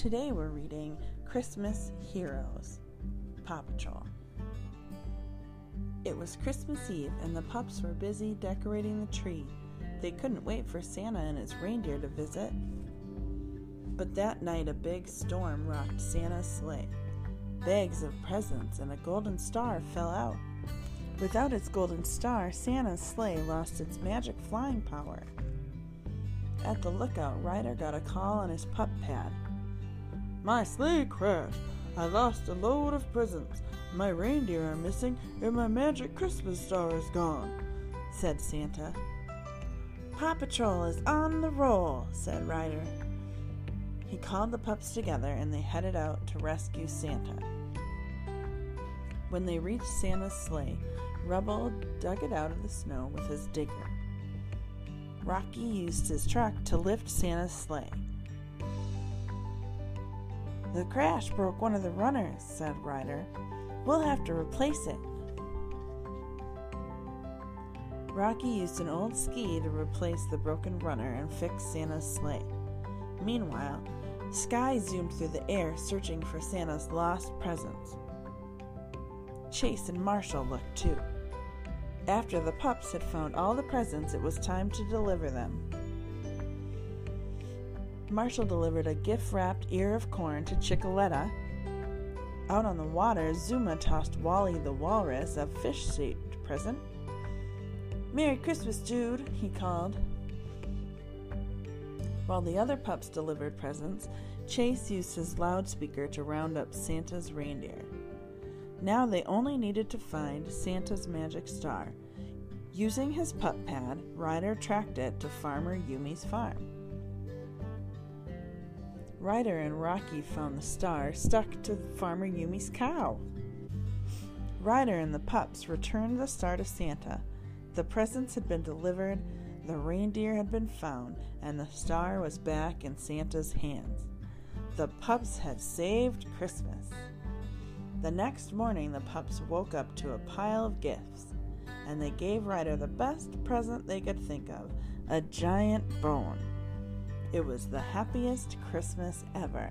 Today we're reading Christmas Heroes, Paw Patrol. It was Christmas Eve and the pups were busy decorating the tree. They couldn't wait for Santa and his reindeer to visit. But that night a big storm rocked Santa's sleigh. Bags of presents and a golden star fell out. Without its golden star, Santa's sleigh lost its magic flying power. At the lookout, Ryder got a call on his pup pad. My sleigh crashed. I lost a load of presents. My reindeer are missing, and my magic Christmas star is gone, said Santa. Paw Patrol is on the roll, said Ryder. He called the pups together and they headed out to rescue Santa. When they reached Santa's sleigh, Rubble dug it out of the snow with his digger. Rocky used his truck to lift Santa's sleigh. The crash broke one of the runners, said Ryder. We'll have to replace it. Rocky used an old ski to replace the broken runner and fix Santa's sleigh. Meanwhile, Skye zoomed through the air searching for Santa's lost presents. Chase and Marshall looked too. After the pups had found all the presents, it was time to deliver them. Marshall delivered a gift wrapped ear of corn to Chickaletta. Out on the water, Zuma tossed Wally the walrus a fish shaped present. Merry Christmas, Jude, he called. While the other pups delivered presents, Chase used his loudspeaker to round up Santa's reindeer. Now they only needed to find Santa's magic star. Using his pup pad, Ryder tracked it to Farmer Yumi's farm. Ryder and Rocky found the star stuck to Farmer Yumi's cow. Ryder and the pups returned the star to Santa. The presents had been delivered, the reindeer had been found, and the star was back in Santa's hands. The pups had saved Christmas. The next morning, the pups woke up to a pile of gifts, and they gave Ryder the best present they could think of a giant bone. It was the happiest Christmas ever.